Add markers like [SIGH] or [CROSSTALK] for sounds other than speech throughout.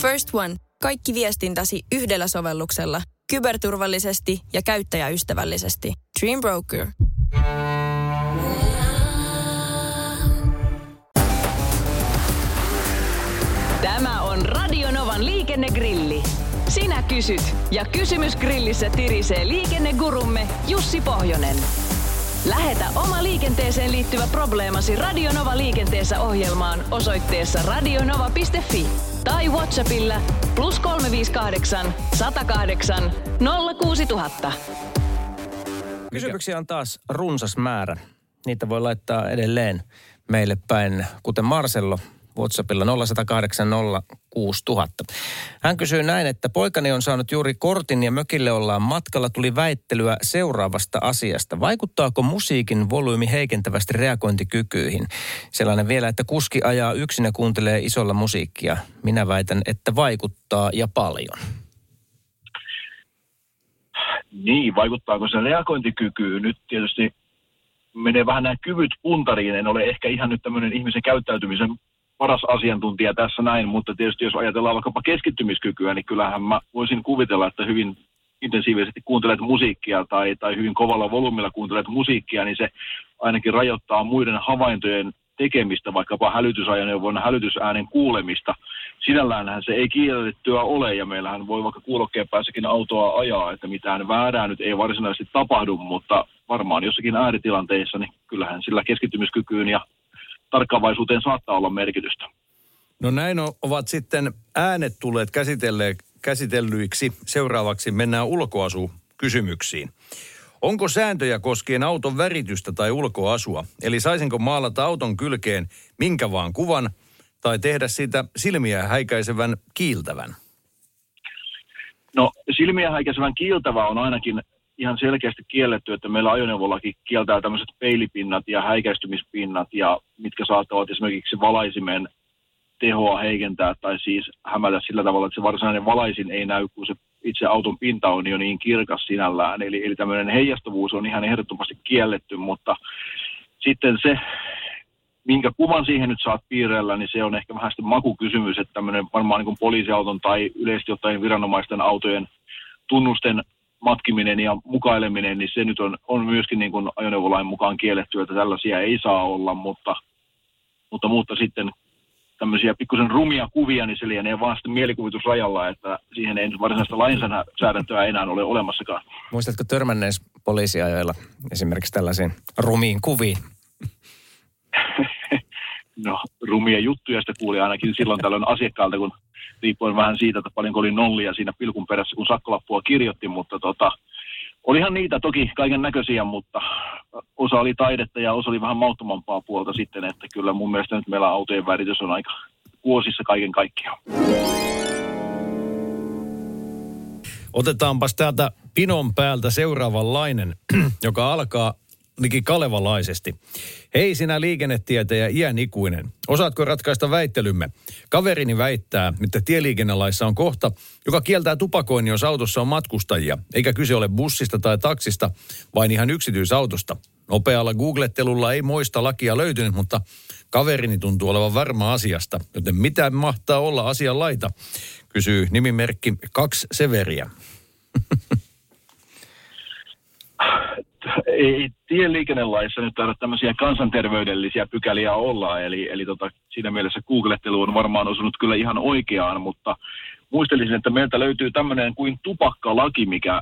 First One. Kaikki viestintäsi yhdellä sovelluksella. Kyberturvallisesti ja käyttäjäystävällisesti. Dream Broker. Tämä on Radionovan liikennegrilli. Sinä kysyt ja kysymys grillissä tirisee liikennegurumme Jussi Pohjonen. Lähetä oma liikenteeseen liittyvä probleemasi Radionova liikenteessä ohjelmaan osoitteessa radionova.fi tai Whatsappilla plus 358 108 06000. Kysymyksiä on taas runsas määrä. Niitä voi laittaa edelleen meille päin, kuten Marcello WhatsAppilla 0108 06000. Hän kysyy näin, että poikani on saanut juuri kortin ja mökille ollaan matkalla. Tuli väittelyä seuraavasta asiasta. Vaikuttaako musiikin volyymi heikentävästi reagointikykyihin? Sellainen vielä, että kuski ajaa yksin ja kuuntelee isolla musiikkia. Minä väitän, että vaikuttaa ja paljon. Niin, vaikuttaako se reagointikykyyn? Nyt tietysti menee vähän nämä kyvyt puntariin. En ole ehkä ihan nyt tämmöinen ihmisen käyttäytymisen paras asiantuntija tässä näin, mutta tietysti jos ajatellaan vaikkapa keskittymiskykyä, niin kyllähän mä voisin kuvitella, että hyvin intensiivisesti kuuntelet musiikkia tai, tai hyvin kovalla volyymilla kuuntelet musiikkia, niin se ainakin rajoittaa muiden havaintojen tekemistä, vaikkapa hälytysajoneuvon hälytysäänen kuulemista. Sinälläänhän se ei kiellettyä ole ja meillähän voi vaikka kuulokkeen päässäkin autoa ajaa, että mitään väärää nyt ei varsinaisesti tapahdu, mutta varmaan jossakin ääritilanteissa, niin kyllähän sillä keskittymiskykyyn ja tarkkaavaisuuteen saattaa olla merkitystä. No näin ovat sitten äänet tulleet käsitellyiksi. Seuraavaksi mennään ulkoasukysymyksiin. Onko sääntöjä koskien auton väritystä tai ulkoasua? Eli saisinko maalata auton kylkeen minkä vaan kuvan tai tehdä siitä silmiä häikäisevän kiiltävän? No silmiä häikäisevän kiiltävä on ainakin ihan selkeästi kielletty, että meillä ajoneuvollakin kieltää tämmöiset peilipinnat ja häikäistymispinnat, ja mitkä saattavat esimerkiksi valaisimen tehoa heikentää tai siis hämätä sillä tavalla, että se varsinainen valaisin ei näy, kun se itse auton pinta on jo niin kirkas sinällään. Eli, eli tämmöinen heijastavuus on ihan ehdottomasti kielletty, mutta sitten se, minkä kuvan siihen nyt saat piirrellä, niin se on ehkä vähän sitten makukysymys, että tämmöinen varmaan niin poliisiauton tai yleisesti ottaen viranomaisten autojen tunnusten matkiminen ja mukaileminen, niin se nyt on, on myöskin niin kuin ajoneuvolain mukaan kielletty, että tällaisia ei saa olla, mutta, mutta, mutta sitten tämmöisiä pikkusen rumia kuvia, niin se lienee vaan sitten mielikuvitusrajalla, että siihen ei varsinaista lainsäädäntöä enää ole olemassakaan. Muistatko törmännees poliisiajoilla esimerkiksi tällaisiin rumiin kuviin? [LAUGHS] no, rumia juttuja sitä kuuli ainakin silloin tällöin asiakkaalta, kun riippuen vähän siitä, että paljonko oli nollia siinä pilkun perässä, kun sakkolappua kirjoitti, mutta tota, olihan niitä toki kaiken näköisiä, mutta osa oli taidetta ja osa oli vähän mauttomampaa puolta sitten, että kyllä mun mielestä nyt meillä autojen väritys on aika vuosissa kaiken kaikkiaan. Otetaanpas täältä pinon päältä seuraavanlainen, [CLEARS THROAT] joka alkaa liki kalevalaisesti. Hei sinä liikennetietäjä iän ikuinen. Osaatko ratkaista väittelymme? Kaverini väittää, että tieliikennelaissa on kohta, joka kieltää tupakoinnin, jos autossa on matkustajia. Eikä kyse ole bussista tai taksista, vain ihan yksityisautosta. Nopealla googlettelulla ei moista lakia löytynyt, mutta kaverini tuntuu olevan varma asiasta. Joten mitä mahtaa olla asian laita? Kysyy nimimerkki kaksi Severiä. Ei tieliikennelaissa nyt taida tämmöisiä kansanterveydellisiä pykäliä olla, eli, eli tota, siinä mielessä googlettelu on varmaan osunut kyllä ihan oikeaan, mutta muistelisin, että meiltä löytyy tämmöinen kuin tupakkalaki, mikä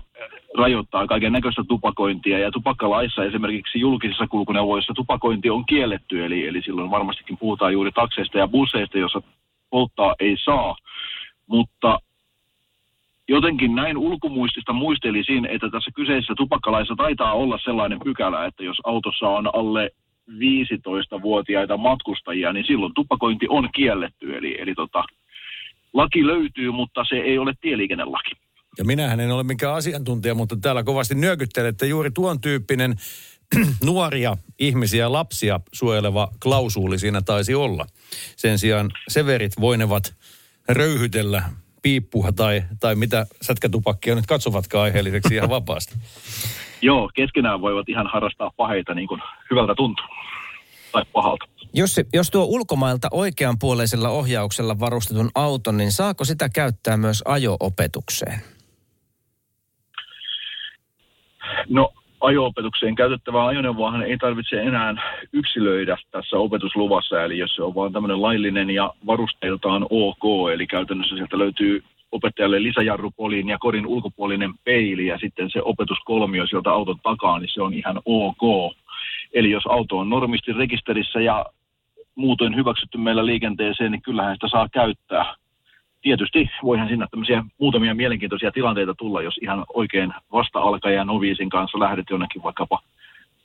rajoittaa kaiken näköistä tupakointia, ja tupakkalaissa esimerkiksi julkisissa kulkuneuvoissa tupakointi on kielletty, eli, eli silloin varmastikin puhutaan juuri takseista ja busseista, jossa polttaa ei saa, mutta jotenkin näin ulkomuistista muistelisin, että tässä kyseisessä tupakkalaissa taitaa olla sellainen pykälä, että jos autossa on alle 15-vuotiaita matkustajia, niin silloin tupakointi on kielletty. Eli, eli tota, laki löytyy, mutta se ei ole tieliikennelaki. Ja minähän en ole mikään asiantuntija, mutta täällä kovasti nyökyttelette juuri tuon tyyppinen [CLEARS THROAT] nuoria ihmisiä, lapsia suojeleva klausuuli siinä taisi olla. Sen sijaan severit voinevat röyhytellä piippua tai, tai mitä sätkätupakkia nyt katsovatkaan aiheelliseksi ihan vapaasti. [LAUGHS] Joo, keskenään voivat ihan harrastaa paheita niin kuin hyvältä tuntuu. tai pahalta. Jos, jos tuo ulkomailta oikeanpuoleisella ohjauksella varustetun auton, niin saako sitä käyttää myös ajo-opetukseen? No ajo-opetukseen käytettävää ajoneuvoahan ei tarvitse enää yksilöidä tässä opetusluvassa, eli jos se on vaan tämmöinen laillinen ja varusteiltaan ok, eli käytännössä sieltä löytyy opettajalle lisäjarrupoliin ja kodin ulkopuolinen peili ja sitten se opetuskolmio sieltä auton takaa, niin se on ihan ok. Eli jos auto on normisti rekisterissä ja muutoin hyväksytty meillä liikenteeseen, niin kyllähän sitä saa käyttää. Tietysti voihan sinne tämmöisiä muutamia mielenkiintoisia tilanteita tulla, jos ihan oikein vasta-alkajan noviisin kanssa lähdet jonnekin vaikkapa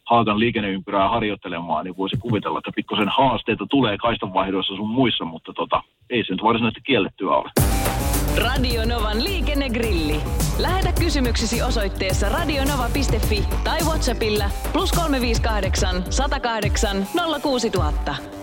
Haagan liikenneympyrää harjoittelemaan, niin voisi kuvitella, että pikkusen haasteita tulee kaistanvaihdoissa sun muissa, mutta tota, ei se nyt varsinaisesti kiellettyä ole. Radio Novan liikennegrilli. Lähetä kysymyksesi osoitteessa radionova.fi tai Whatsappilla plus 358 108 06000.